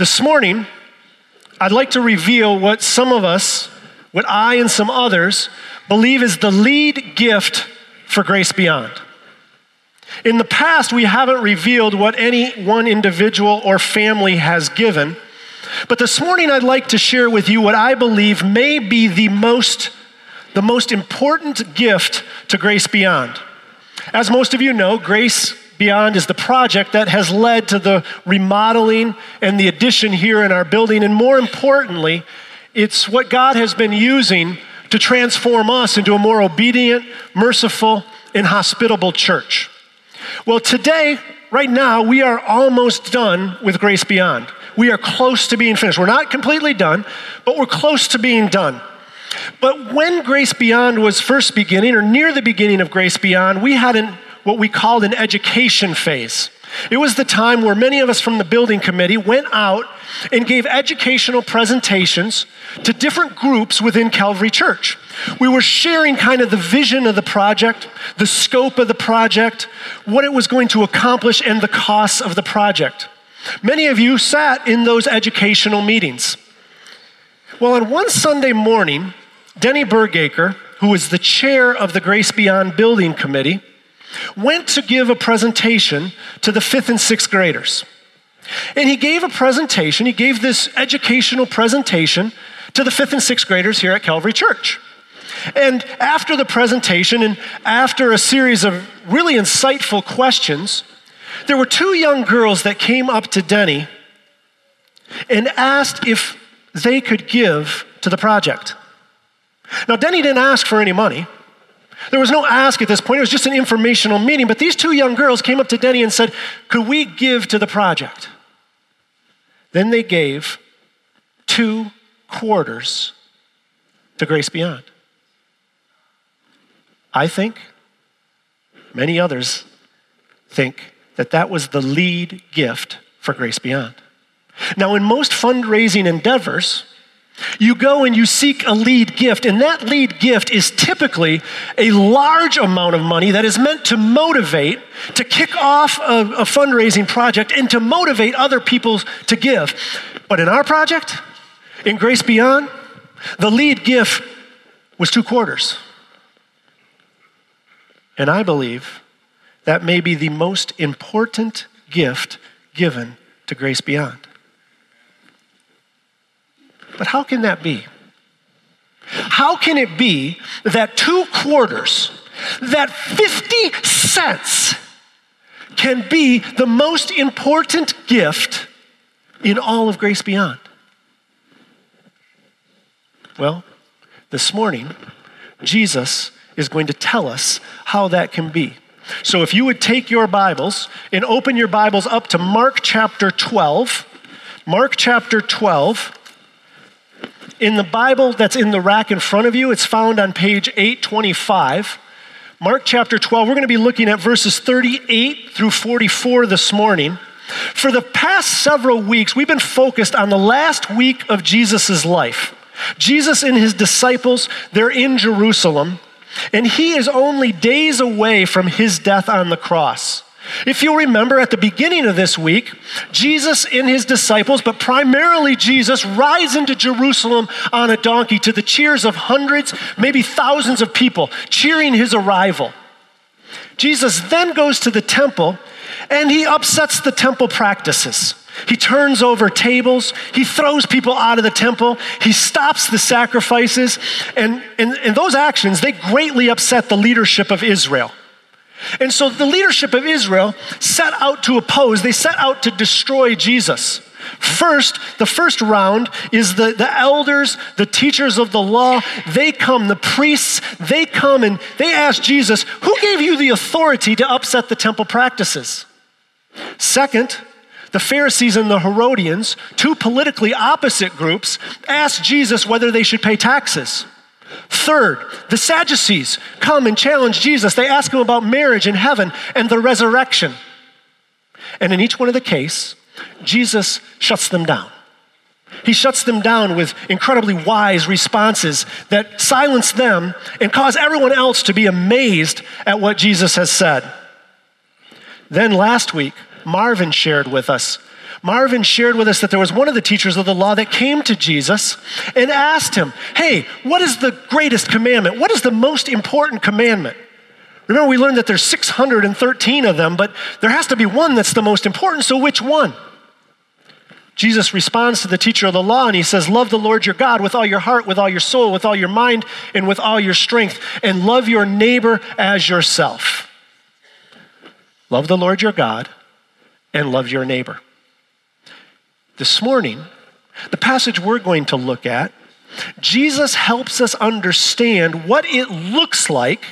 This morning, I'd like to reveal what some of us, what I and some others, believe is the lead gift for Grace Beyond. In the past, we haven't revealed what any one individual or family has given. But this morning, I'd like to share with you what I believe may be the most, the most important gift to Grace Beyond. As most of you know, Grace Beyond is the project that has led to the remodeling and the addition here in our building. And more importantly, it's what God has been using to transform us into a more obedient, merciful, and hospitable church. Well, today, right now, we are almost done with Grace Beyond. We are close to being finished. We're not completely done, but we're close to being done. But when Grace Beyond was first beginning, or near the beginning of Grace Beyond, we had an, what we called an education phase. It was the time where many of us from the building committee went out and gave educational presentations to different groups within Calvary Church. We were sharing kind of the vision of the project, the scope of the project, what it was going to accomplish, and the costs of the project. Many of you sat in those educational meetings. Well, on one Sunday morning, Denny Bergaker, who was the chair of the Grace Beyond Building Committee, went to give a presentation to the fifth and sixth graders. And he gave a presentation, he gave this educational presentation to the fifth and sixth graders here at Calvary Church. And after the presentation and after a series of really insightful questions, there were two young girls that came up to Denny and asked if they could give to the project. Now, Denny didn't ask for any money. There was no ask at this point, it was just an informational meeting. But these two young girls came up to Denny and said, Could we give to the project? Then they gave two quarters to Grace Beyond. I think, many others think, that that was the lead gift for Grace Beyond. Now, in most fundraising endeavors, you go and you seek a lead gift, and that lead gift is typically a large amount of money that is meant to motivate, to kick off a, a, fundraising project, and to motivate other people to give. But in our project, in Grace Beyond, the lead gift was two quarters. And I believe that may be the most important gift given to Grace Beyond. But how can that be? How can it be that two quarters, that 50 cents, can be the most important gift in all of Grace Beyond? Well, this morning, Jesus is going to tell us how that can be. So if you would take your Bibles and open your Bibles up to Mark chapter 12, Mark chapter 12. In the Bible that's in the rack in front of you, it's found on page 825. Mark chapter 12, we're going to be looking at verses 38 through 44 this morning. For the past several weeks, we've been focused on the last week of Jesus' life. Jesus and his disciples, they're in Jerusalem, and he is only days away from his death on the cross. If you'll remember at the beginning of this week, Jesus and his disciples, but primarily Jesus, rides into Jerusalem on a donkey to the cheers of hundreds, maybe thousands of people cheering his arrival. Jesus then goes to the temple and he upsets the temple practices. He turns over tables. He throws people out of the temple. He stops the sacrifices. And, and, and those actions, they greatly upset the leadership of Israel. And so the leadership of Israel set out to oppose, they set out to destroy Jesus. First, the first round is the, the elders, the teachers of the law. They come, the priests, they come and they ask Jesus, Who gave you the authority to upset the temple practices? Second, the Pharisees and the Herodians, two politically opposite groups, asked Jesus whether they should pay taxes. Third, the Sadducees come and challenge Jesus. They ask him about marriage and heaven and the resurrection. And in each one of the case, Jesus shuts them down. He shuts them down with incredibly wise responses that silence them and cause everyone else to be amazed at what Jesus has said. Then last week, Marvin shared with us. Marvin shared with us that there was one of the teachers of the law that came to Jesus and asked him, Hey, what is the greatest commandment? What is the most important commandment? Remember, we learned that there's 613 of them, but there has to be one that's the most important, so which one? Jesus responds to the teacher of the law and he says, Love the Lord your God with all your heart, with all your soul, with all your mind, and with all your strength, and love your neighbor as yourself. Love the Lord your God and love your neighbor. This morning, the passage we're going to look at, Jesus helps us understand what it looks like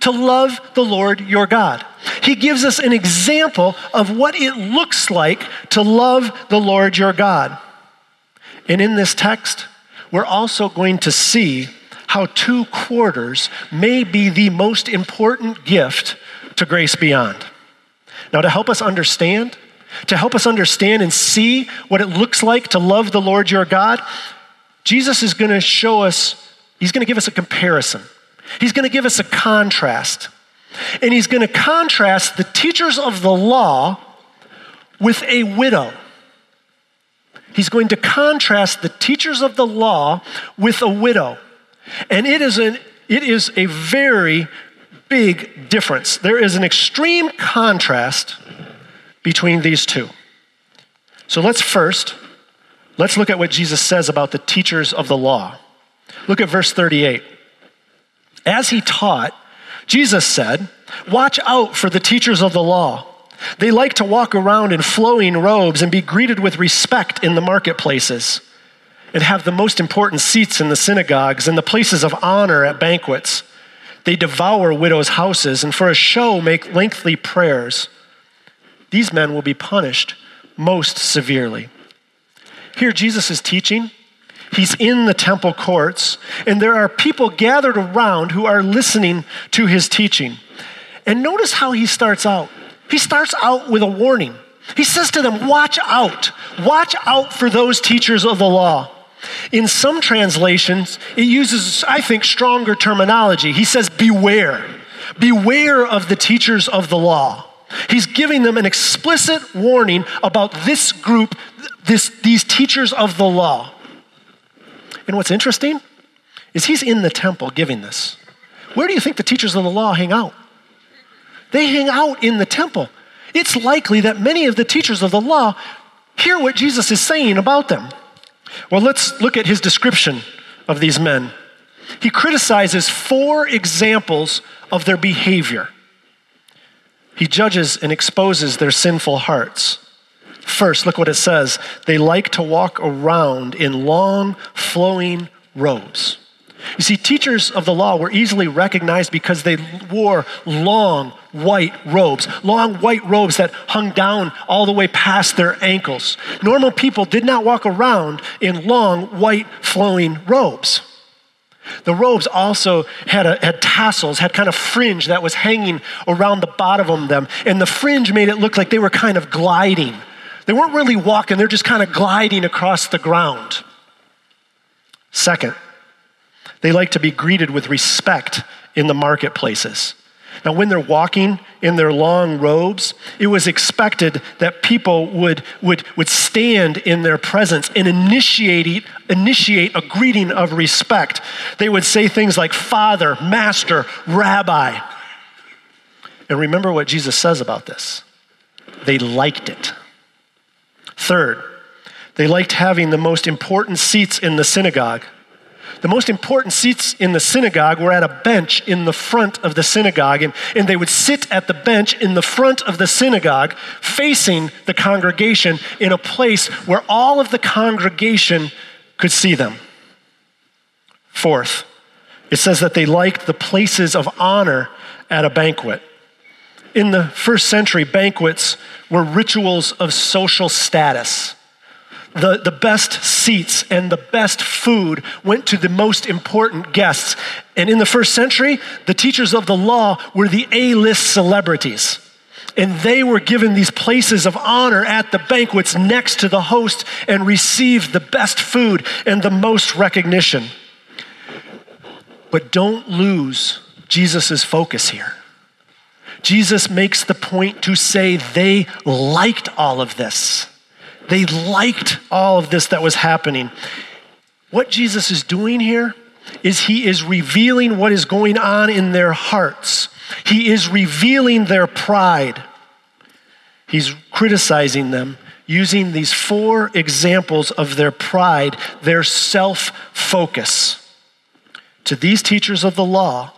to love the Lord your God. He gives us an example of what it looks like to love the Lord your God. And in this text, we're also going to see how two quarters may be the most important gift to Grace Beyond. Now, to help us understand, to help us understand and see what it looks like to love the Lord your God, Jesus is going to show us, he's going to give us a comparison He's going to give us a contrast. And he's going to contrast the teachers of the law with a widow. He's going to contrast the teachers of the law with a widow. And it is, an, it is a very big difference. There is an extreme contrast between these two. So let's first, let's look at what Jesus says about the teachers of the law. Look at verse 38. As he taught, Jesus said, Watch out for the teachers of the law. They like to walk around in flowing robes and be greeted with respect in the marketplaces and have the most important seats in the synagogues and the places of honor at banquets. They devour widows' houses and for a show make lengthy prayers. These men will be punished most severely. Here, Jesus is teaching He's in the temple courts, and there are people gathered around who are listening to his teaching. And notice how he starts out. He starts out with a warning. He says to them, Watch out. Watch out for those teachers of the law. In some translations, it uses, I think, stronger terminology. He says, Beware. Beware of the teachers of the law. He's giving them an explicit warning about this group, this, these teachers of the law. And what's interesting is he's in the temple giving this. Where do you think the teachers of the law hang out? They hang out in the temple. It's likely that many of the teachers of the law hear what Jesus is saying about them. Well, let's look at his description of these men. He criticizes four examples of their behavior. He judges and exposes their sinful hearts. First, look what it says. They like to walk around in long, flowing robes. You see, teachers of the law were easily recognized because they wore long white robes, long white robes that hung down all the way past their ankles. Normal people did not walk around in long white flowing robes. The robes also had, a, had tassels, had kind of fringe that was hanging around the bottom of them, and the fringe made it look like they were kind of gliding they weren't really walking, they're just kind of gliding across the ground. Second, they like to be greeted with respect in the marketplaces. Now, when they're walking in their long robes, it was expected that people would, would, would stand in their presence and initiate, initiate a greeting of respect. They would say things like Father, Master, Rabbi. And remember what Jesus says about this they liked it. Third, they liked having the most important seats in the synagogue. The most important seats in the synagogue were at a bench in the front of the synagogue, and, and they would sit at the bench in the front of the synagogue, facing the congregation in a place where all of the congregation could see them. Fourth, it says that they liked the places of honor at a banquet in the first century, banquets were rituals of social status. The, the best seats and the best food went to the most important guests. And in the first century, the teachers of the law were the A list celebrities. And they were given these places of honor at the banquets next to the host and received the best food and the most recognition. But don't lose Jesus' focus here. Jesus makes the point to say they liked all of this. They liked all of this that was happening. What Jesus is doing here is he is revealing what is going on in their hearts. He is revealing their pride. He's criticizing them using these four examples of their pride, their self focus. To these teachers of the law,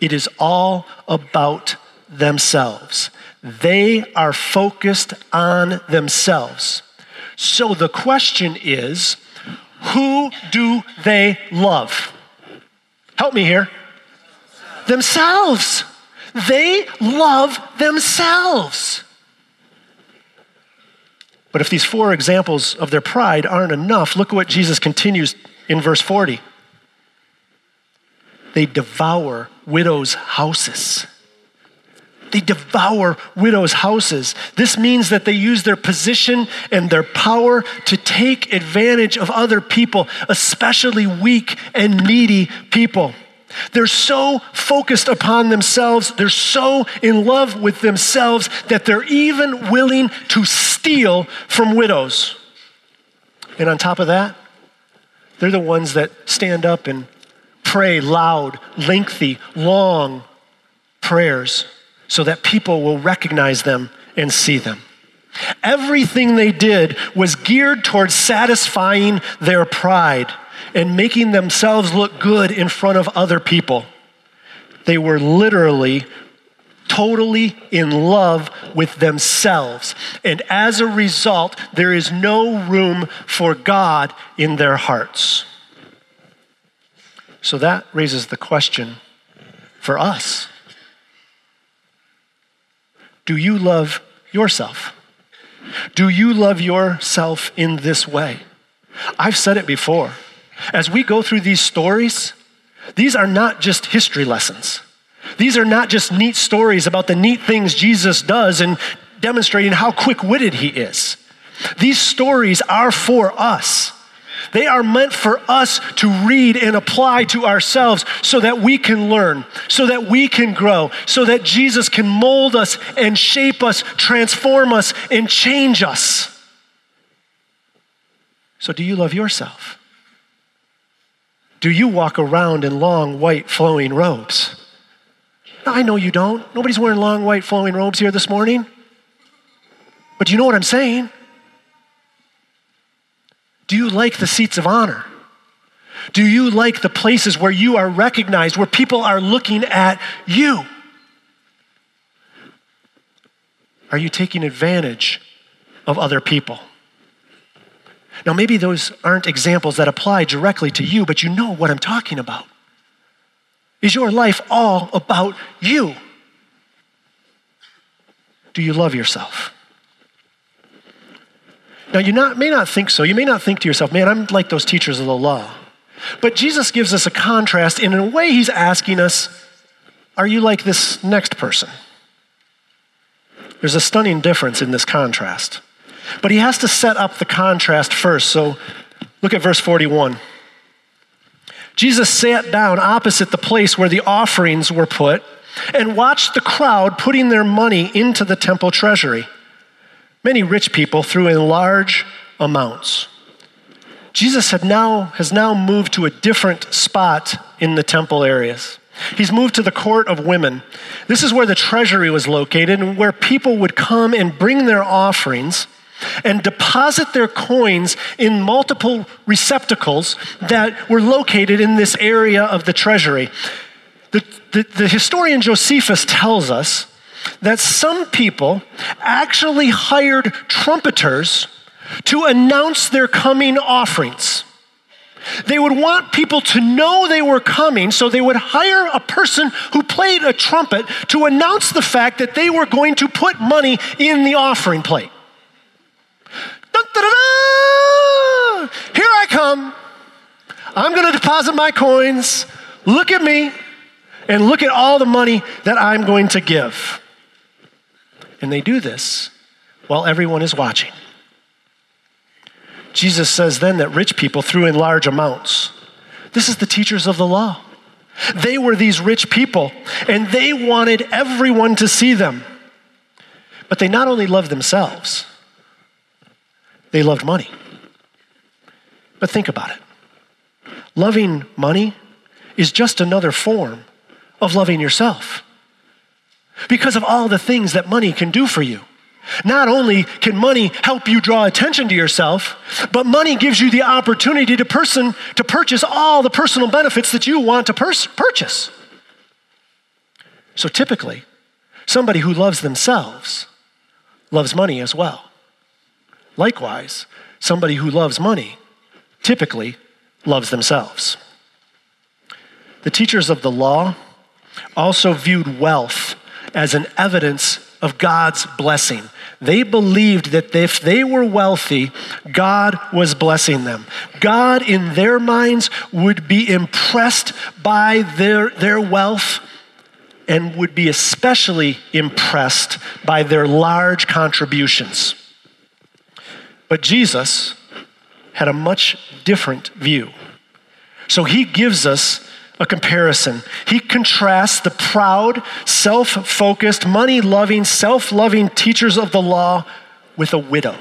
it is all about themselves. They are focused on themselves. So the question is who do they love? Help me here. Themselves. They love themselves. But if these four examples of their pride aren't enough, look at what Jesus continues in verse 40. They devour widows' houses. They devour widows' houses. This means that they use their position and their power to take advantage of other people, especially weak and needy people. They're so focused upon themselves, they're so in love with themselves that they're even willing to steal from widows. And on top of that, they're the ones that stand up and pray loud, lengthy, long prayers so that people will recognize them and see them. Everything they did was geared towards satisfying their pride and making themselves look good in front of other people. They were literally totally in love with themselves. And as a result, there is no room for God in their hearts. So that raises the question for us Do you love yourself? Do you love yourself in this way? I've said it before. As we go through these stories, these are not just history lessons. These are not just neat stories about the neat things Jesus does and demonstrating how quick witted he is. These stories are for us. They are meant for us to read and apply to ourselves so that we can learn, so that we can grow, so that Jesus can mold us and shape us, transform us, and change us. So, do you love yourself? Do you walk around in long, white, flowing robes? I know you don't. Nobody's wearing long, white, flowing robes here this morning. But you know what I'm saying? Do you like the seats of honor? Do you like the places where you are recognized, where people are looking at you? Are you taking advantage of other people? Now, maybe those aren't examples that apply directly to you, but you know what I'm talking about. Is your life all about you? Do you love yourself? Now, you not, may not think so. You may not think to yourself, man, I'm like those teachers of the law. But Jesus gives us a contrast, and in a way, he's asking us, are you like this next person? There's a stunning difference in this contrast. But he has to set up the contrast first. So look at verse 41. Jesus sat down opposite the place where the offerings were put and watched the crowd putting their money into the temple treasury. Many rich people threw in large amounts. Jesus had now, has now moved to a different spot in the temple areas. He's moved to the court of women. This is where the treasury was located and where people would come and bring their offerings and deposit their coins in multiple receptacles that were located in this area of the treasury. The, the, the, historian Josephus tells us that some people actually hired trumpeters to announce their coming offerings. They would want people to know they were coming, so they would hire a person who played a trumpet to announce the fact that they were going to put money in the offering plate. Dun, dun, dun, Here I come. I'm going to deposit my coins. Look at me and look at all the money that I'm going to give. And they do this while everyone is watching. Jesus says then that rich people threw in large amounts. This is the teachers of the law. They were these rich people, and they wanted everyone to see them. But they not only loved themselves, they loved money. But think about it loving money is just another form of loving yourself because of all the things that money can do for you. Not only can money help you draw attention to yourself, but money gives you the opportunity to person to purchase all the personal benefits that you want to pers- purchase. So typically, somebody who loves themselves loves money as well. Likewise, somebody who loves money typically loves themselves. The teachers of the law also viewed wealth as an evidence of God's blessing. They believed that if they were wealthy, God was blessing them. God, in their minds, would be impressed by their, their wealth and would be especially impressed by their large contributions. But Jesus had a much different view. So he gives us a comparison. He contrasts the proud, self focused, money loving, self loving teachers of the law with a widow.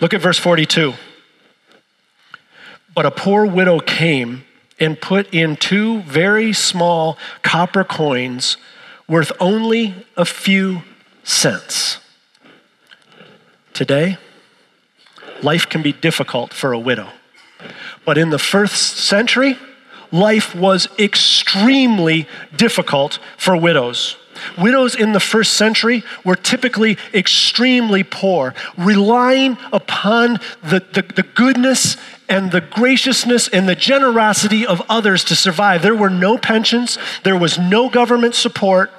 Look at verse 42. But a poor widow came and put in two very small copper coins worth only a few cents. Today, life can be difficult for a widow. But in the first century, life was extremely difficult for widows. Widows in the first century were typically extremely poor, relying upon the, the, the, goodness and the graciousness and the generosity of others to survive. There were no pensions, there was no government support.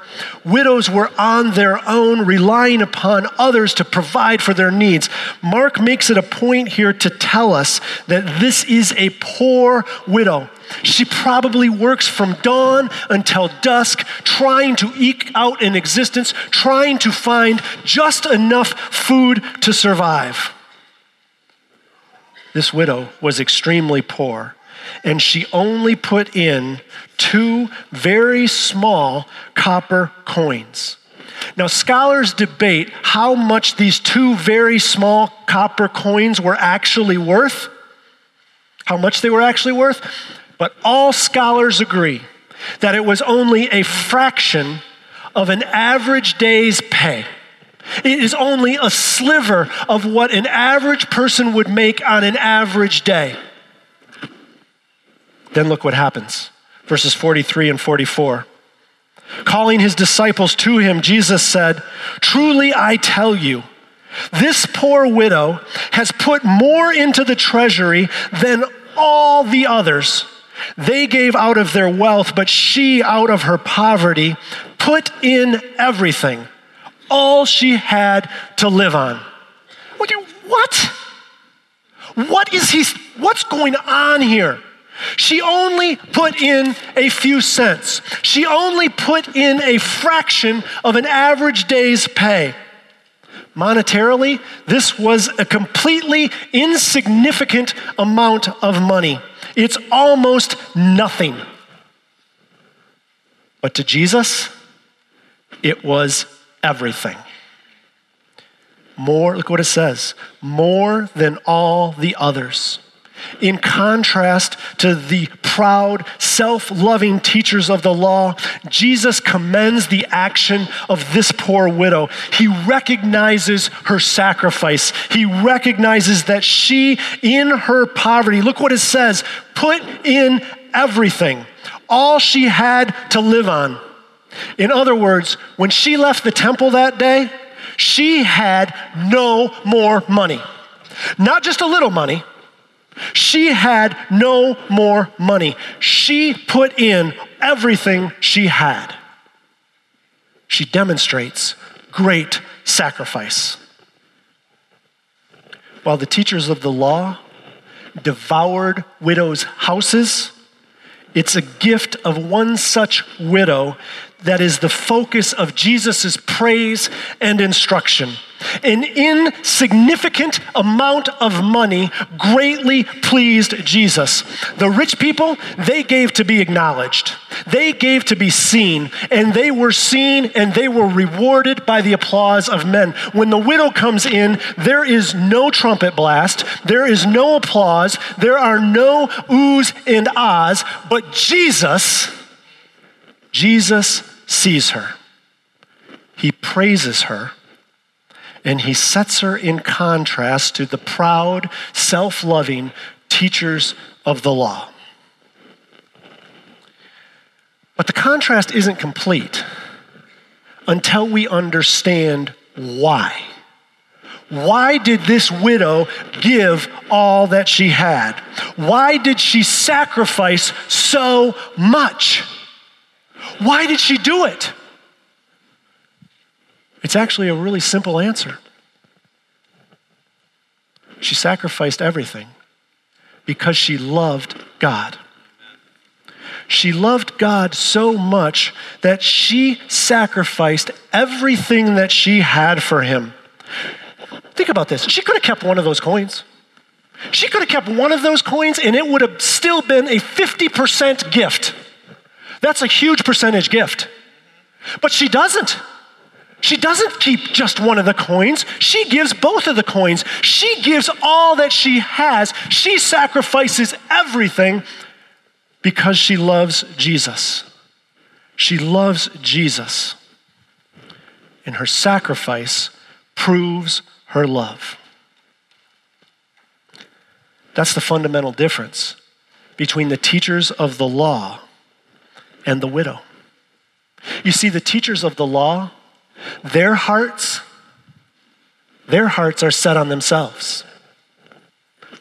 Widows were on their own, relying upon others to provide for their needs. Mark makes it a point here to tell us that this is a poor widow. She probably works from dawn until dusk, trying to eke out an existence, trying to find just enough food to survive. This widow was extremely poor, and she only put in two very small copper coins. Now, scholars debate how much these two very small copper coins were actually worth, how much they were actually worth. But all scholars agree that it was only a fraction of an average day's pay. It is only a sliver of what an average person would make on an average day. Then look what happens. Verses 43 and 44. Calling his disciples to him, Jesus said, Truly I tell you, this poor widow has put more into the treasury than all the others. They gave out of their wealth, but she, out of her poverty, put in everything, all she had to live on. What? What is he? What's going on here? She only put in a few cents. She only put in a fraction of an average day's pay. Monetarily, this was a completely insignificant amount of money. It's almost nothing. But to Jesus, it was everything. More, look what it says more than all the others in contrast to the proud, self loving teachers of the law, Jesus commends the action of this poor widow. He recognizes her sacrifice. He recognizes that she, in her poverty, look what it says, put in everything, all she had to live on. In other words, when she left the temple that day, she had no more money. Not just a little money she had no more money. She put in everything she had. She demonstrates great sacrifice. While the teachers of the law devoured widows' houses, it's a gift of one such widow that is the focus of Jesus' praise and instruction. An insignificant amount of money greatly pleased Jesus. The rich people, they gave to be acknowledged. They gave to be seen, and they were seen, and they were rewarded by the applause of men. When the widow comes in, there is no trumpet blast, there is no applause, there are no oohs and ahs, but Jesus, Jesus sees her. He praises her and he sets her in contrast to the proud, self loving teachers of the law. But the contrast isn't complete until we understand why. Why did this widow give all that she had? Why did she sacrifice so much? Why did she do it? It's actually a really simple answer. She sacrificed everything because she loved God. She loved God so much that she sacrificed everything that she had for him. Think about this. She could have kept one of those coins. She could have kept one of those coins and it would have still been a 50% gift. That's a huge percentage gift. But she doesn't. She doesn't keep just one of the coins. She gives both of the coins. She gives all that she has. She sacrifices everything because she loves Jesus. She loves Jesus. And her sacrifice proves her love. That's the fundamental difference between the teachers of the law and the widow. You see, the teachers of the law their hearts, their hearts are set on themselves.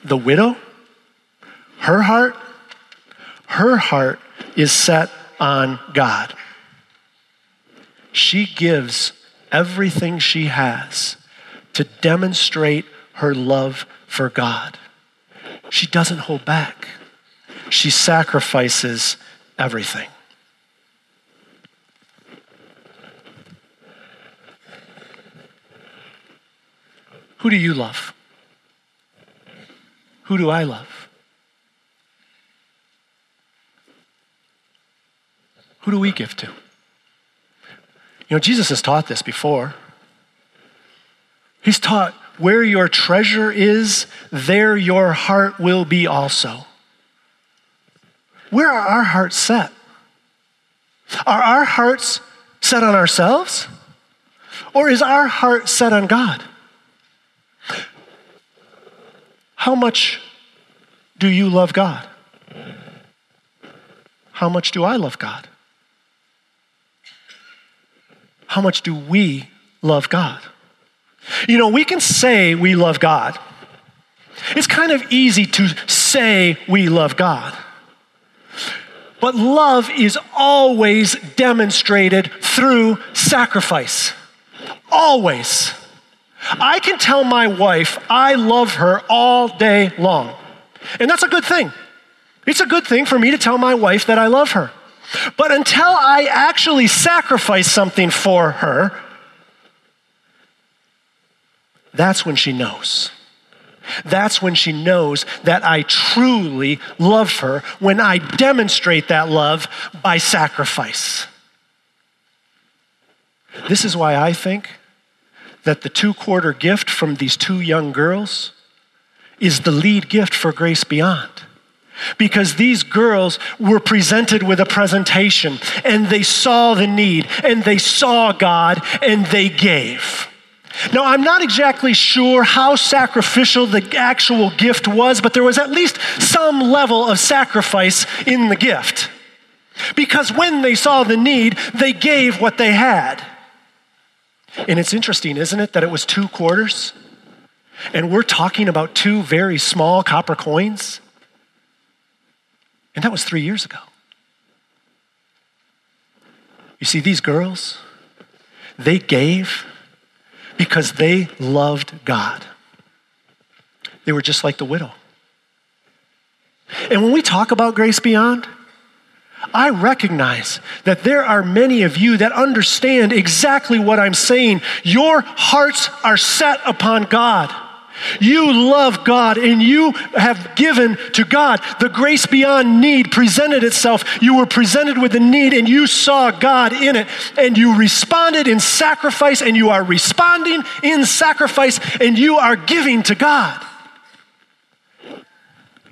The widow, her heart, her heart is set on God. She gives everything she has to demonstrate her love for God. She doesn't hold back. She sacrifices everything. Who do you love? Who do I love? Who do we give to? You know, Jesus has taught this before. He's taught where your treasure is, there your heart will be also. Where are our hearts set? Are our hearts set on ourselves? Or is our heart set on God? How much do you love God? How much do I love God? How much do we love God? You know, we can say we love God. It's kind of easy to say we love God. But love is always demonstrated through sacrifice. Always. I can tell my wife I love her all day long. And that's a good thing. It's a good thing for me to tell my wife that I love her. But until I actually sacrifice something for her, that's when she knows. That's when she knows that I truly love her, when I demonstrate that love by sacrifice. This is why I think that the two quarter gift from these two young girls is the lead gift for Grace Beyond. Because these girls were presented with a presentation and they saw the need and they saw God and they gave. Now, I'm not exactly sure how sacrificial the actual gift was, but there was at least some level of sacrifice in the gift. Because when they saw the need, they gave what they had. And it's interesting, isn't it, that it was two quarters? And we're talking about two very small copper coins? And that was three years ago. You see, these girls, they gave because they loved God. They were just like the widow. And when we talk about grace beyond, I recognize that there are many of you that understand exactly what I'm saying. Your hearts are set upon God. You love God and you have given to God. The grace beyond need presented itself. You were presented with a need and you saw God in it and you responded in sacrifice and you are responding in sacrifice and you are giving to God.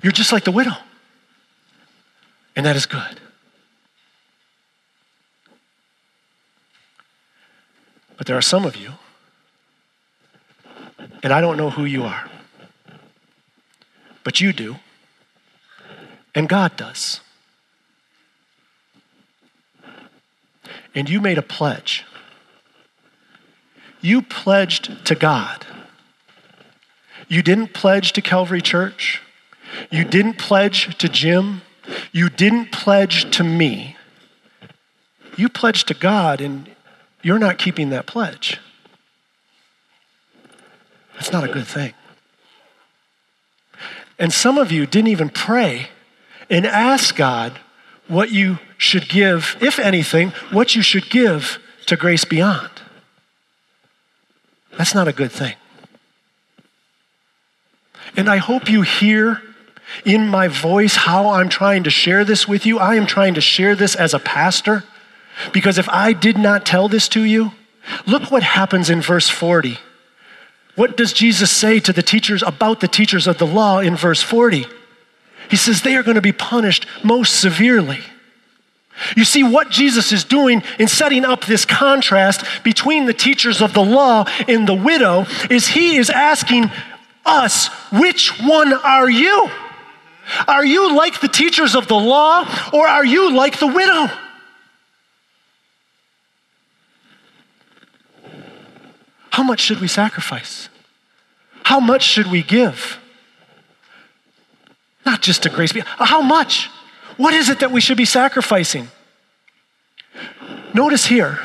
You're just like the widow. And that is good. But there are some of you and I don't know who you are. But you do. And God does. And you made a pledge. You pledged to God. You didn't pledge to Calvary Church. You didn't pledge to Jim. You didn't pledge to me. You pledged to God, and you're not keeping that pledge. That's not a good thing. And some of you didn't even pray and ask God what you should give, if anything, what you should give to Grace Beyond. That's not a good thing. And I hope you hear in my voice how I'm trying to share this with you. I am trying to share this as a pastor because if I did not tell this to you, look what happens in verse 40. What does Jesus say to the teachers about the teachers of the law in verse 40? He says they are going to be punished most severely. You see, what Jesus is doing in setting up this contrast between the teachers of the law and the widow is he is asking us, which one are you? Are you like the teachers of the law or are you like the widow? How much should we sacrifice? How much should we give? Not just to grace, how much? What is it that we should be sacrificing? Notice here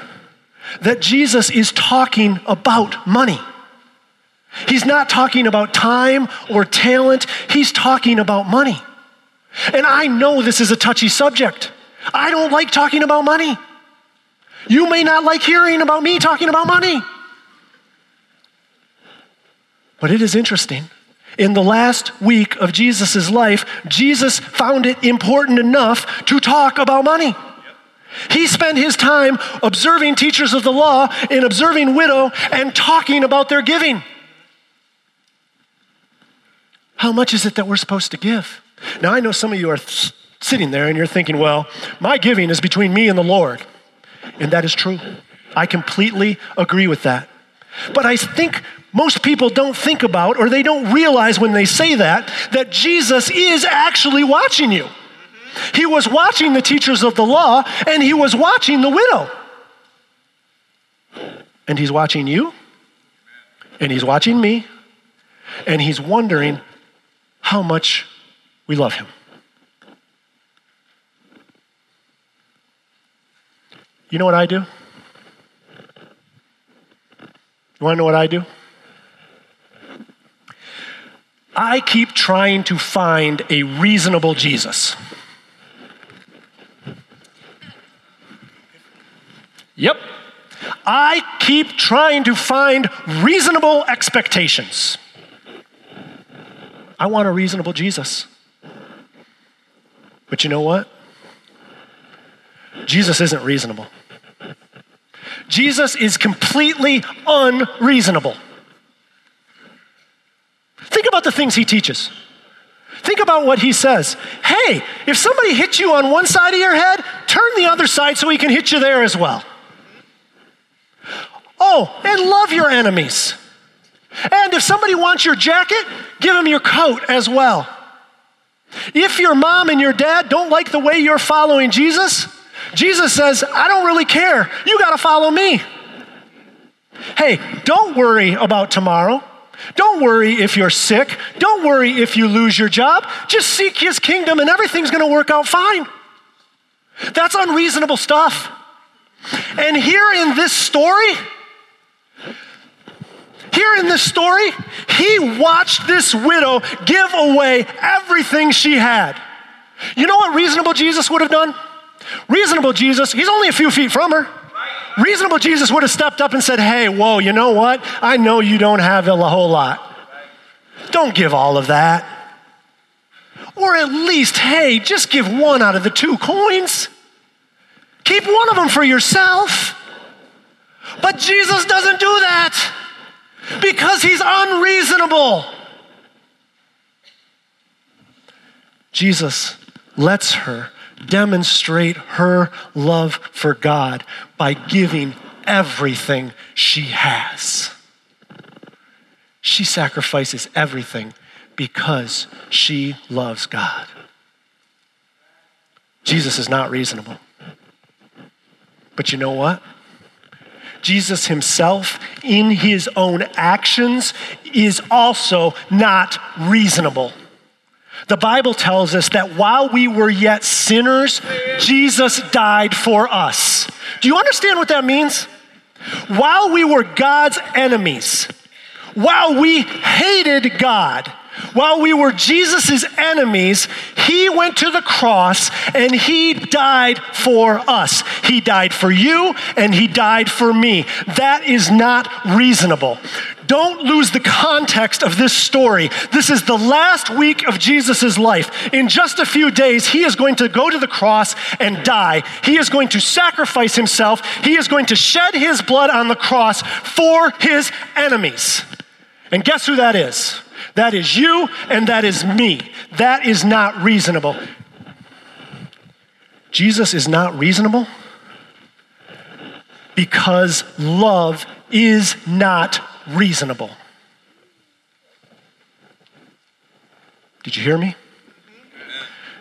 that Jesus is talking about money. He's not talking about time or talent, he's talking about money. And I know this is a touchy subject. I don't like talking about money. You may not like hearing about me talking about money. But it is interesting. In the last week of Jesus' life, Jesus found it important enough to talk about money. He spent his time observing teachers of the law and observing widow and talking about their giving. How much is it that we're supposed to give? Now, I know some of you are sitting there and you're thinking, well, my giving is between me and the Lord. And that is true. I completely agree with that. But I think most people don't think about or they don't realize when they say that that Jesus is actually watching you. He was watching the teachers of the law and he was watching the widow. And he's watching you and he's watching me and he's wondering how much we love him. You know what I do? You want to know what I do? I keep trying to find a reasonable Jesus. Yep. I keep trying to find reasonable expectations. I want a reasonable Jesus. But you know what? Jesus isn't reasonable. Jesus is completely unreasonable. About the things he teaches. Think about what he says. Hey, if somebody hits you on one side of your head, turn the other side so he can hit you there as well. Oh, and love your enemies. And if somebody wants your jacket, give them your coat as well. If your mom and your dad don't like the way you're following Jesus, Jesus says, I don't really care. You got to follow me. Hey, don't worry about tomorrow. Don't worry if you're sick. Don't worry if you lose your job. Just seek his kingdom and everything's going to work out fine. That's unreasonable stuff. And here in this story, here in this story, he watched this widow give away everything she had. You know what reasonable Jesus would have done? Reasonable Jesus, he's only a few feet from her. Reasonable Jesus would have stepped up and said, Hey, whoa, you know what? I know you don't have a whole lot. don't give all of that. Or at least, hey, just give one out of the two coins. Keep one of them for yourself. But Jesus doesn't do that because he's unreasonable. Jesus lets her demonstrate her love for God by giving everything she has. She sacrifices everything because she loves God. Jesus is not reasonable. But you know what? Jesus himself, in his own actions, is also not reasonable. The Bible tells us that while we were yet sinners, Jesus died for us. Do you understand what that means? While we were God's enemies, while we hated God, while we were Jesus' enemies, he went to the cross and he died for us. He died for you and he died for me. That is not reasonable. Don't lose the context of this story. This is the last week of Jesus' life. In just a few days, he is going to go to the cross and die. He is going to sacrifice himself. He is going to shed his blood on the cross for his enemies. And guess who that is? That is you and that is me. That is not reasonable. Jesus is not reasonable because love is not reasonable. Did you hear me?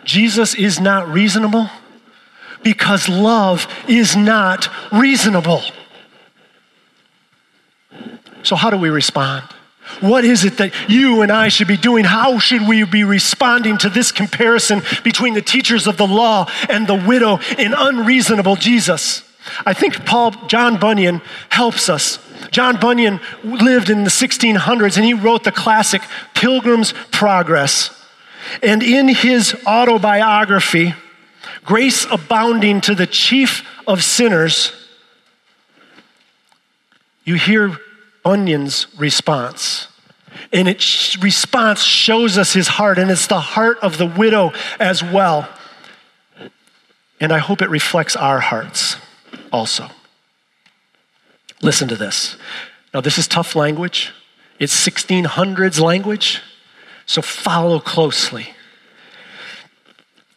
Jesus is not reasonable because love is not reasonable. So, how do we respond? What is it that you and I should be doing? How should we be responding to this comparison between the teachers of the law and the widow in unreasonable Jesus? I think Paul John Bunyan helps us. John Bunyan lived in the 1600s and he wrote the classic Pilgrim's Progress. And in his autobiography, Grace Abounding to the Chief of Sinners, you hear Bunyan's response. And its response shows us his heart, and it's the heart of the widow as well. And I hope it reflects our hearts also. Listen to this. Now, this is tough language, it's 1600s language, so follow closely.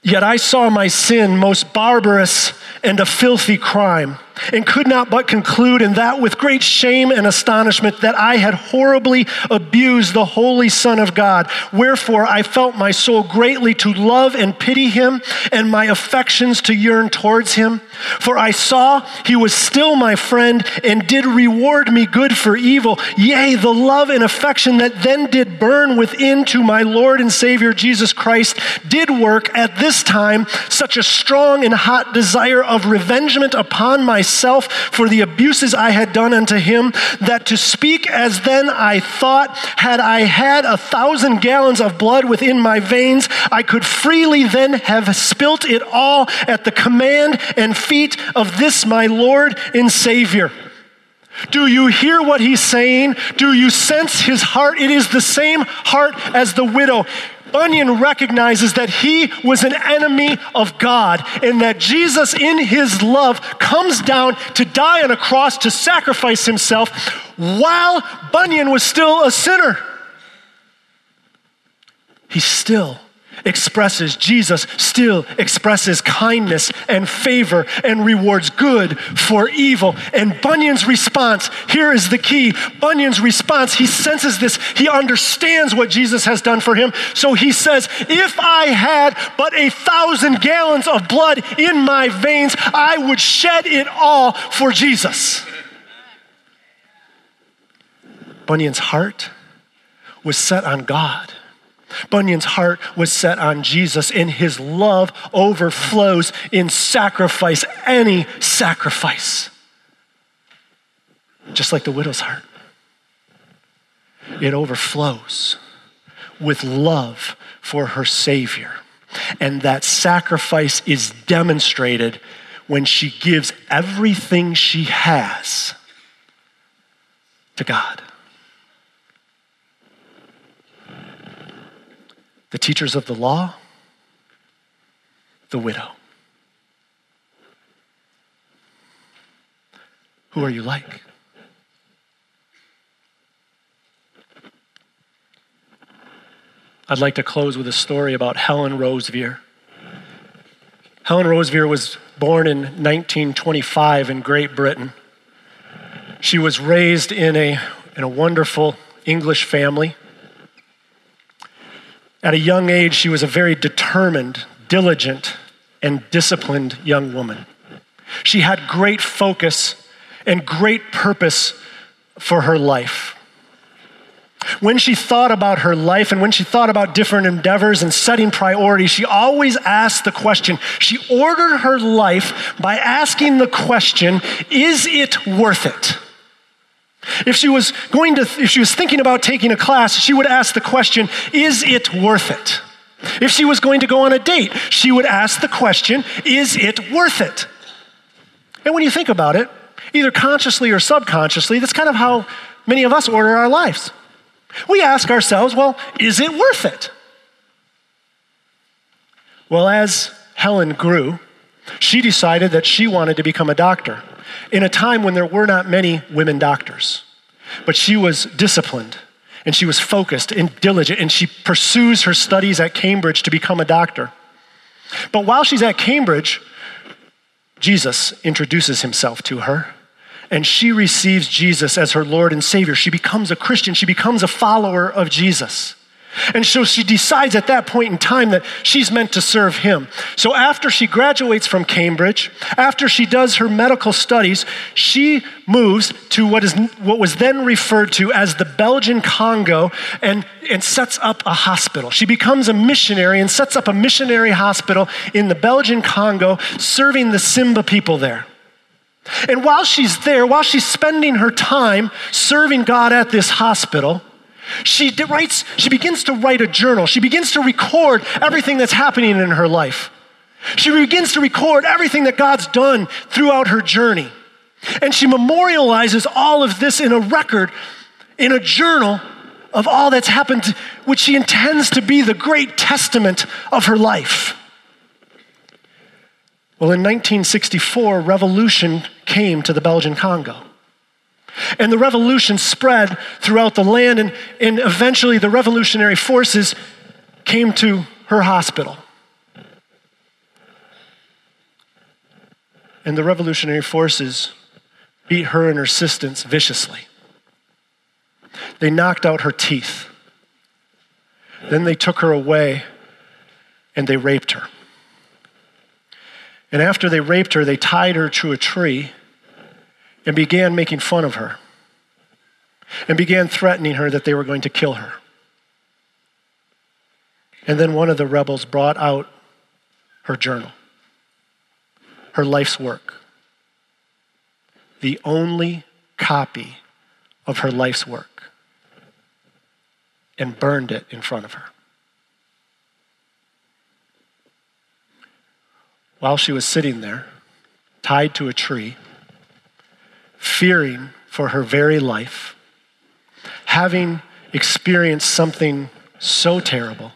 Yet I saw my sin most barbarous and a filthy crime and could not but conclude, and that with great shame and astonishment, that I had horribly abused the Holy Son of God. Wherefore I felt my soul greatly to love and pity him, and my affections to yearn towards him. For I saw he was still my friend, and did reward me good for evil. Yea, the love and affection that then did burn within to my Lord and Savior Jesus Christ did work at this time such a strong and hot desire of revengement upon myself myself for the abuses I had done unto him, that to speak as then I thought, had I had a thousand gallons of blood within my veins, I could freely then have spilt it all at the command and feet of this my Lord and Savior. Do you hear what he's saying? Do you sense his heart? It is the same heart as the widow. Bunyan recognizes that he was an enemy of God and that Jesus, in his love, comes down to die on a cross to sacrifice himself while Bunyan was still a sinner. He still expresses, Jesus still expresses kindness and favor and rewards good for evil. And Bunyan's response here is the key. Bunyan's response, he senses this, he understands what Jesus has done for him. So he says, If I had but a thousand gallons of blood in my veins, I would shed it all for Jesus. Bunyan's heart was set on God. Bunyan's heart was set on Jesus, and his love overflows in sacrifice, any sacrifice. Just like the widow's heart, it overflows with love for her Savior. And that sacrifice is demonstrated when she gives everything she has to God. The teachers of the law, the widow. Who are you like? I'd like to close with a story about Helen Roseveare. Helen Roseveare was born in 1925 in Great Britain. She was raised in a, in a wonderful English family. At a young age, she was a very determined, diligent, and disciplined young woman. She had great focus and great purpose for her life. When she thought about her life and when she thought about different endeavors and setting priorities, she always asked the question. She ordered her life by asking the question, is it worth it? If she was going to, if she was thinking about taking a class, she would ask the question, is it worth it? If she was going to go on a date, she would ask the question, is it worth it? And when you think about it, either consciously or subconsciously, that's kind of how many of us order our lives. We ask ourselves, well, is it worth it? Well, as Helen grew, she decided that she wanted to become a doctor in a time when there were not many women doctors. But she was disciplined and she was focused and diligent and she pursues her studies at Cambridge to become a doctor. But while she's at Cambridge, Jesus introduces himself to her and she receives Jesus as her Lord and Savior. She becomes a Christian, she becomes a follower of Jesus. And so she decides at that point in time that she's meant to serve him. So after she graduates from Cambridge, after she does her medical studies, she moves to what, is, what was then referred to as the Belgian Congo and, and sets up a hospital. She becomes a missionary and sets up a missionary hospital in the Belgian Congo, serving the Simba people there. And while she's there, while she's spending her time serving God at this hospital, she writes, she begins to write a journal. She begins to record everything that's happening in her life. She begins to record everything that God's done throughout her journey. And she memorializes all of this in a record, in a journal of all that's happened, which she intends to be the great testament of her life. Well, in 1964, revolution came to the Belgian Congo. And the revolution spread throughout the land, and, and eventually the revolutionary forces came to her hospital. And the revolutionary forces beat her and her assistants viciously. They knocked out her teeth. Then they took her away and they raped her. And after they raped her, they tied her to a tree and began making fun of her and began threatening her that they were going to kill her. And then one of the rebels brought out her journal, her life's work, the only copy of her life's work, and burned it in front of her. while she was sitting there, tied to a tree, fearing for her very life, having experienced something so terrible,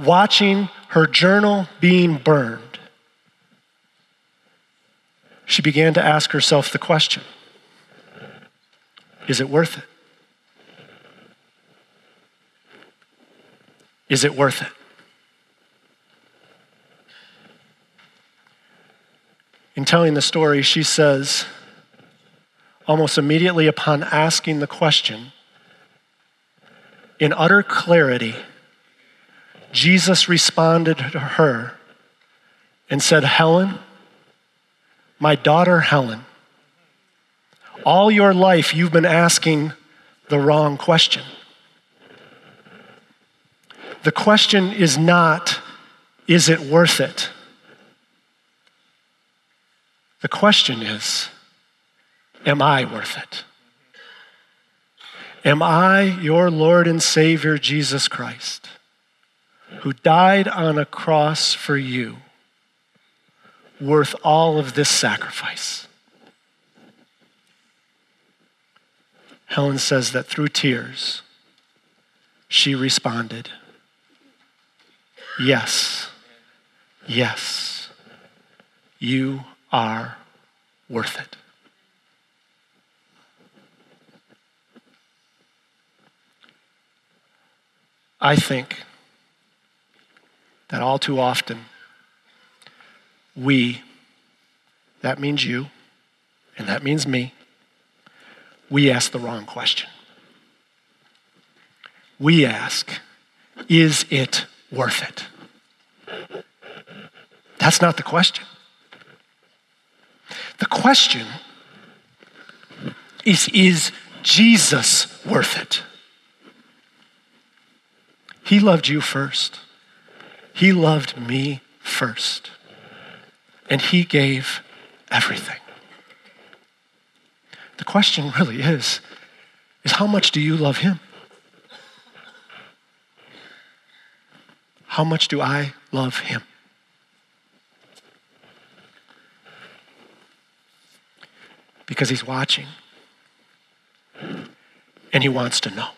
watching her journal being burned, she began to ask herself the question Is it worth it? Is it worth it? In telling the story, she says, almost immediately upon asking the question, in utter clarity, Jesus responded to her and said, Helen, my daughter Helen, all your life you've been asking the wrong question. The question is not, is it worth it? The question is Am I worth it? Am I your Lord and Savior, Jesus Christ, who died on a cross for you, worth all of this sacrifice? Helen says that through tears, she responded, Yes. Yes. You are worth it. I think that all too often we, that means you, and that means me, we ask the wrong question. We ask, is it worth it? That's not the question. The question is, is Jesus worth it? He loved you first. He loved me first. And He gave everything. The question really is, is how much do you love Him? How much do I love Him? Because He's watching and He wants to know.